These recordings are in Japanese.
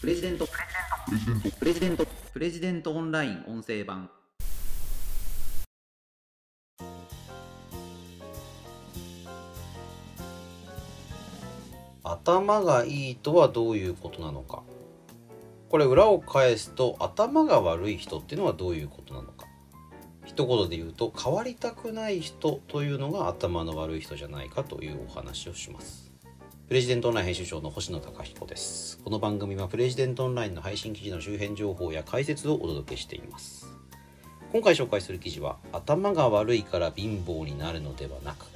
プレジデント。プレジデント。プレジデントオンライン音声版。頭がいいとはどういうことなのか。これ裏を返すと頭が悪い人っていうのはどういうことなのか。一言で言うと変わりたくない人というのが頭の悪い人じゃないかというお話をします。プレジデントオンライン編集長の星野貴彦です。この番組はプレジデントオンラインの配信記事の周辺情報や解説をお届けしています。今回紹介する記事は頭が悪いから貧乏になるのではなく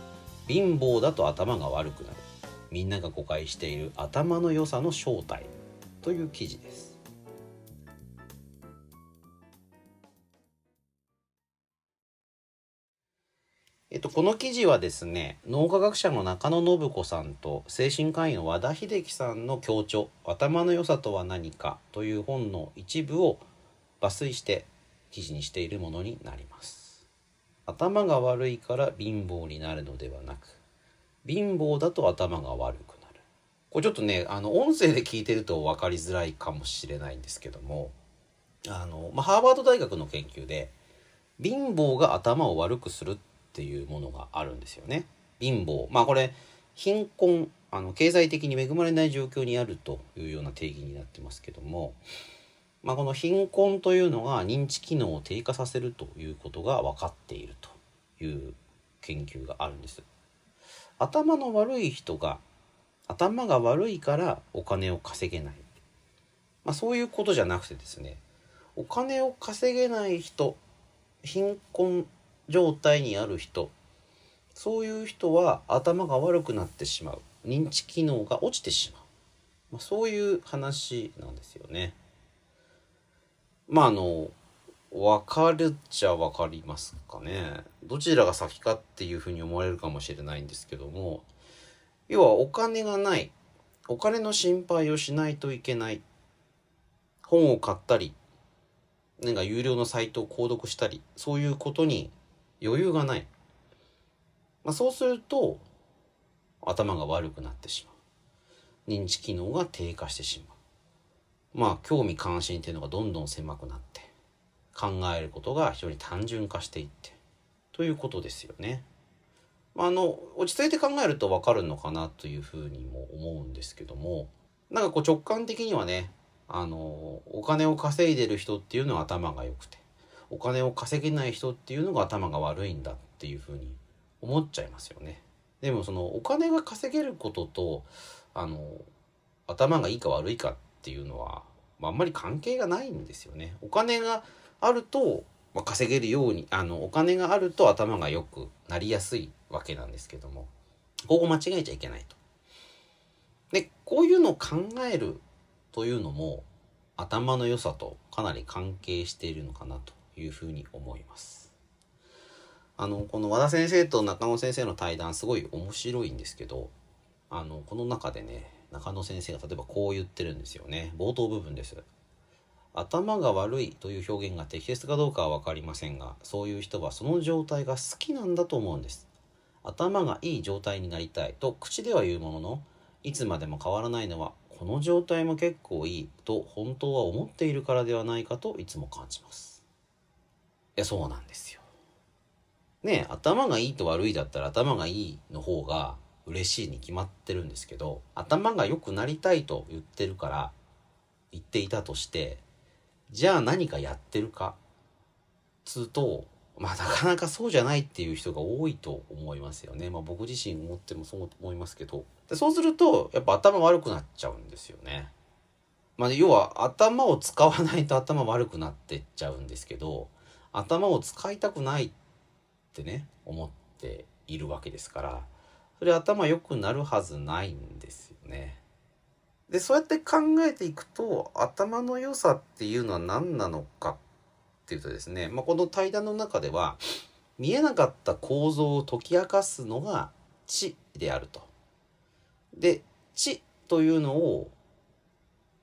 貧乏だと頭が悪くなる。みんなが誤解している頭の良さの正体という記事です。と、この記事はですね脳科学者の中野信子さんと精神科医の和田秀樹さんの強調「頭の良さとは何か」という本の一部を抜粋して記事にしているものになります。頭が悪いから貧乏になるのではなく貧乏だと頭が悪くなる。これちょっとねあの音声で聞いてると分かりづらいかもしれないんですけどもあの、まあ、ハーバード大学の研究で貧乏が頭を悪くするってていうものがあるんですよね。貧乏まあこれ貧困あの経済的に恵まれない状況にあるというような定義になってますけども、まあ、この貧困というのが認知機能を低下させるということが分かっているという研究があるんです。頭の悪い人が頭が悪いからお金を稼げない、まあ、そういうことじゃなくてですねお金を稼げない人貧困状態にある人。そういう人は頭が悪くなってしまう。認知機能が落ちてしまう、まあ、そういう話なんですよね。まああの分かるっちゃ分かりますかね。どちらが先かっていうふうに思われるかもしれないんですけども。要はお金がない。お金の心配をしないといけない。本を買ったりなんか有料のサイトを購読したりそういうことに余裕がない、まあ、そうすると頭が悪くなってしまう。認知機能が低下してしまう。まあ興味関心っていうのがどんどん狭くなって考えることが非常に単純化していってということですよね。あの落ち着いて考えると分かるのかなというふうにも思うんですけどもなんかこう直感的にはねあのお金を稼いでる人っていうのは頭が良くてお金を稼げない人っていうのが頭が悪いんだっていうふうに思っちゃいますよね。でもそのお金が稼げることとあの頭がいいか悪いかっていうのは、まあ、あんまり関係がないんですよね。お金があると、まあ、稼げるようにあのお金があると頭が良くなりやすいわけなんですけどもここ間違えちゃいけないと。でこういうのを考えるというのも頭の良さとかなり関係しているのかなというふうに思います。あのこの和田先生と中野先生の対談すごい面白いんですけどあのこの中でね中野先生が例えばこう言ってるんですよね冒頭部分です。頭が悪いという表現が適切かどうかは分かりませんがそういう人はその状態が好きなんだと思うんです頭がいい状態になりたいと口では言うもののいつまでも変わらないのはこの状態も結構いいと本当は思っているからではないかといつも感じますやそうなんですよね頭がいいと悪いだったら頭がいいの方が嬉しいに決まってるんですけど頭が良くなりたいと言ってるから言っていたとしてじゃあ何かやってるかつうとまあなかなかそうじゃないっていう人が多いと思いますよね。まあ僕自身思ってもそう思いますけど。でそうするとやっぱ頭悪くなっちゃうんですよね。まあ要は頭を使わないと頭悪くなってっちゃうんですけど頭を使いたくないってね思っているわけですからそれ頭良くなるはずないんですよね。でそうやって考えていくと頭の良さっていうのは何なのかっていうとですね、まあ、この対談の中では見えなかった構造を解き明かすのが知であると。で知というのを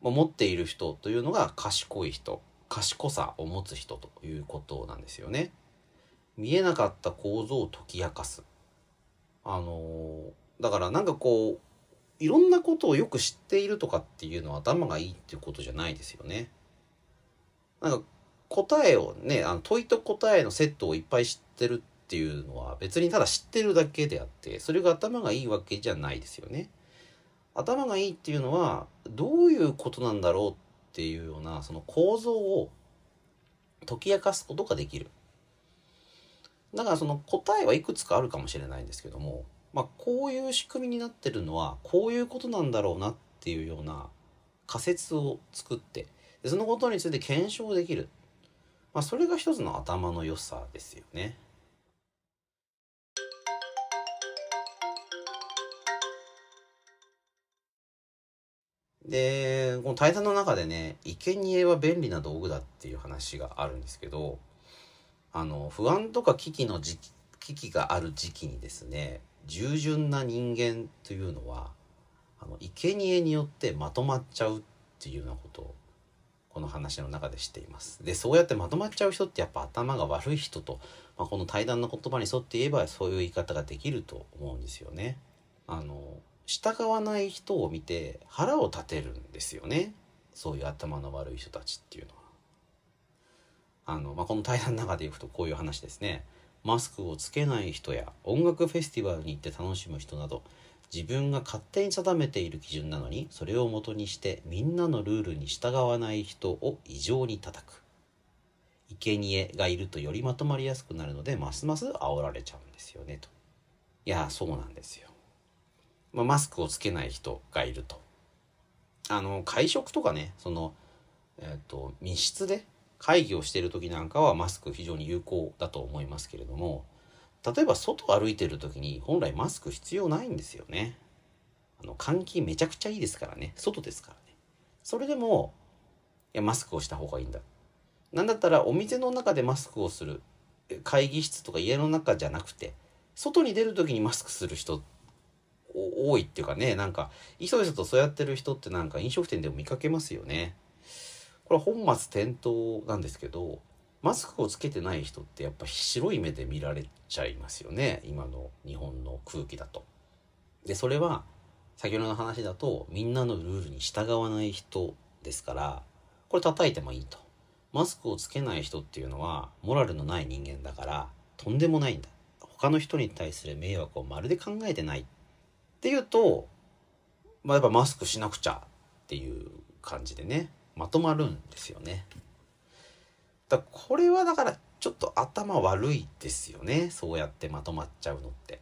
持っている人というのが賢い人賢さを持つ人ということなんですよね。見えなかった構造を解き明かす。あのだからなんかこういろんなことをよく知っているとかっていうのは頭がいいっていうことじゃないですよね。なんか答えをねあの問いと答えのセットをいっぱい知ってるっていうのは別にただ知ってるだけであってそれが頭がいいわけじゃないですよね。頭がいいっていうのはどういうことなんだろうっていうようなその構造を解き明かすことができる。だからその答えはいくつかあるかもしれないんですけども、まあ、こういう仕組みになってるのはこういうことなんだろうなっていうような仮説を作ってでそのことについて検証できる、まあ、それが一つの頭の良さですよね。でこの対談の中でね生贄は便利な道具だっていう話があるんですけどあの不安とか危機の時危機がある時期にですね従順な人間というのはあの生贄によってまとまっちゃうっていうようなことをこの話の中で知っています。でそうやってまとまっちゃう人ってやっぱ頭が悪い人と、まあ、この対談の言葉に沿って言えばそういう言い方ができると思うんですよね。あの従わない人を見て腹を立てるんですよね。そういう頭の悪い人たちっていうのは。あの、まあ、この対談の中でいくとこういう話ですね。マスクをつけない人や音楽フェスティバルに行って楽しむ人など自分が勝手に定めている基準なのにそれをもとにしてみんなのルールに従わない人を異常に叩く。生贄がいるとよりまとまりやすくなるのでますます煽られちゃうんですよねと。いやそうなんですよ、まあ、マスクをつけない人がいるとあの会食とかねそのえっ、と密室で会議をしている時なんかはマスク非常に有効だと思いますけれども例えば外歩いてる時に本来マスク必要ないんですよね。あの換気めちゃくちゃいいですからね外ですからね。それでもいやマスクをした方がいいんだ。なんだったらお店の中でマスクをする会議室とか家の中じゃなくて外に出る時にマスクする人多いっていうかねなんかいそいそとそうやってる人ってなんか飲食店でも見かけますよね。これ本末転倒なんですけどマスクをつけてない人ってやっぱ白い目で見られちゃいますよね今の日本の空気だと。でそれは先ほどの話だとみんなのルールに従わない人ですからこれ叩いてもいいと。マスクをつけない人っていうのはモラルのない人間だからとんでもないんだ。他の人に対する迷惑をまるで考えてないっっていうと、まあ、やっぱマスクしなくちゃっていう感じでねまとまるんですよね。だこれはだからちょっと頭悪いですよねそうやってまとまっちゃうのって。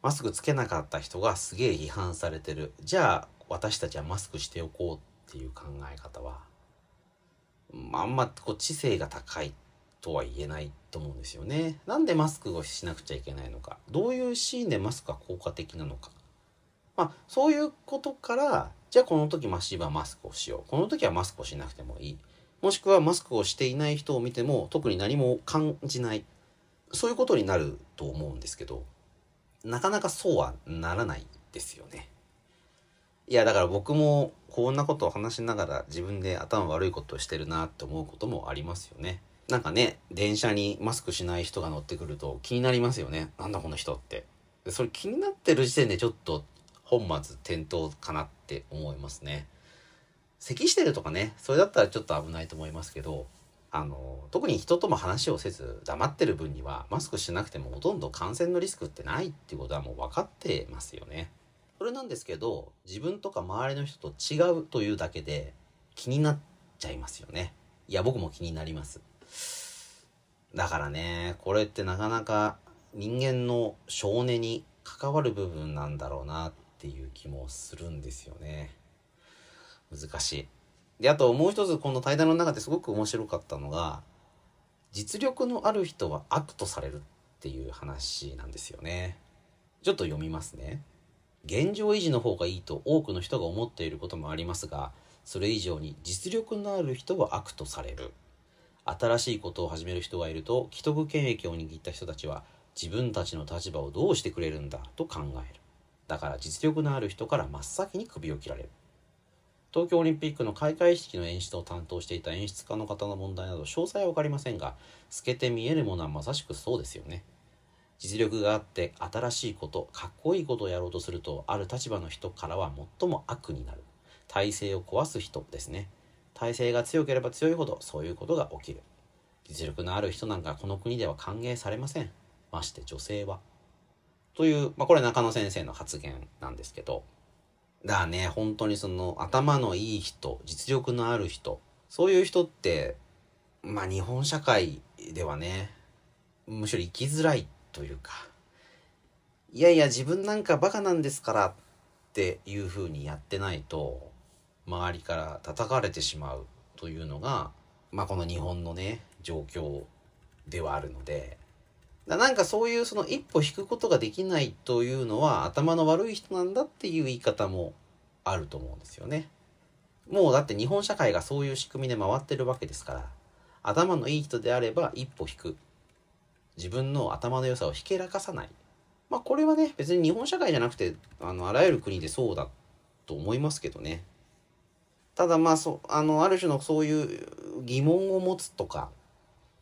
マスクつけなかった人がすげえ批判されてるじゃあ私たちはマスクしておこうっていう考え方はあんまこう知性が高いとは言えないと思うんですよね。なんでマスクをしなくちゃいけないのかどういうシーンでマスクが効果的なのかまあそういうことからじゃあこの時マシーはマスクをしようこの時はマスクをしなくてもいいもしくはマスクをしていない人を見ても特に何も感じないそういうことになると思うんですけどなかなかそうはならないですよね。いやだから僕もこんなことを話しながら自分で頭悪いことをしてるなって思うこともありますよね。なんかね電車にマスクしない人が乗ってくると気になりますよね。なんだこの人って。それ気になってる時点でちょっと本末転倒かなって思いますね。咳してるとかねそれだったらちょっと危ないと思いますけどあの特に人とも話をせず黙ってる分にはマスクしなくてもほとんど感染のリスクってないっていうことはもう分かってますよね。それなんですけど自分とか周りの人と違うというだけで気になっちゃいますよね。いや僕も気になります。だからねこれってなかなか人間の少年に関わる部分なんだろうなっていう気もするんですよね。難しい。であともう一つこの対談の中ですごく面白かったのが実力のある人は悪とされるっていう話なんですよね。ちょっと読みますね。現状維持の方がいいと多くの人が思っていることもありますがそれ以上に実力のある人は悪とされる新しいことを始める人がいると既得権益を握った人たちは自分たちの立場をどうしてくれるんだと考えるだから実力のある人から真っ先に首を切られる。東京オリンピックの開会式の演出を担当していた演出家の方の問題など詳細は分かりませんが透けて見えるものはまさしくそうですよね。実力があって新しいことかっこいいことをやろうとするとある立場の人からは最も悪になる。体制を壊す人ですね。体制が強ければ強いほどそういうことが起きる。実力のある人なんかこの国では歓迎されません。まして女性は。という、まあ、これ中野先生の発言なんですけどだね本当にその頭のいい人実力のある人そういう人ってまあ日本社会ではねむしろ生きづらいというかいやいや自分なんかバカなんですからっていうふうにやってないと周りから叩かれてしまうというのが、まあ、この日本のね状況ではあるのでだなんかそういうその一歩引くことができないというのは頭の悪い人なんだっていう言い方もあると思うんですよね。もうだって日本社会がそういう仕組みで回ってるわけですから頭のいい人であれば一歩引く。自分の頭の良さをひけらかさない。まあこれはね別に日本社会じゃなくてあのあらゆる国でそうだと思いますけどね。ただまあそあのある種のそういう疑問を持つとか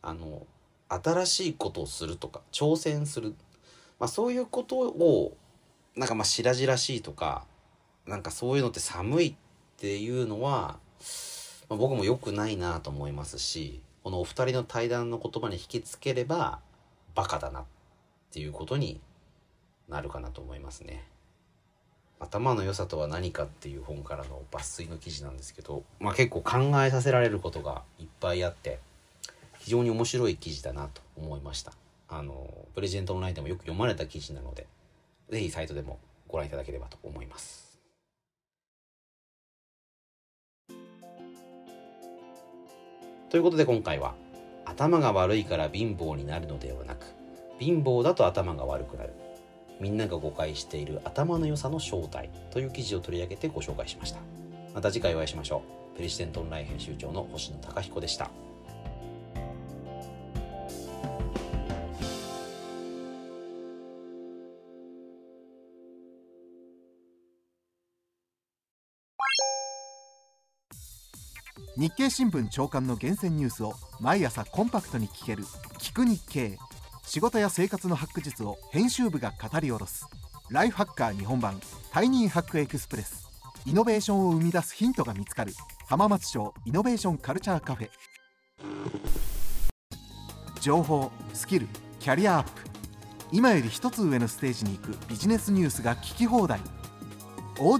あの新しいことをするとか挑戦する、まあ、そういうことをなんかまあ白々しいとかなんかそういうのって寒いっていうのは、まあ、僕も良くないなと思いますしこのお二人の対談の言葉に引きつければバカだなっていうことになるかなと思いますね。頭の良さとは何かっていう本からの抜粋の記事なんですけど、まあ、結構考えさせられることがいっぱいあって非常に面白い記事だなと思いました。あのプレジデントオンラインでもよく読まれた記事なので是非サイトでもご覧いただければと思います。ということで今回は頭が悪いから貧乏になるのではなく貧乏だと頭が悪くなる。みんなが誤解している頭の良さの正体という記事を取り上げてご紹介しました。また次回お会いしましょう。プレジデントオンライン編集長の星野貴彦でした。日経新聞長官の厳選ニュースを毎朝コンパクトに聞ける「聞く日経」仕事や生活のハック術を編集部が語り下ろす。ライフハッカー日本版タイニーハックエクスプレス。イノベーションを生み出すヒントが見つかる。浜松町イノベーションカルチャーカフェ。情報スキルキャリアアップ。今より一つ上のステージに行くビジネスニュースが聞き放題。オ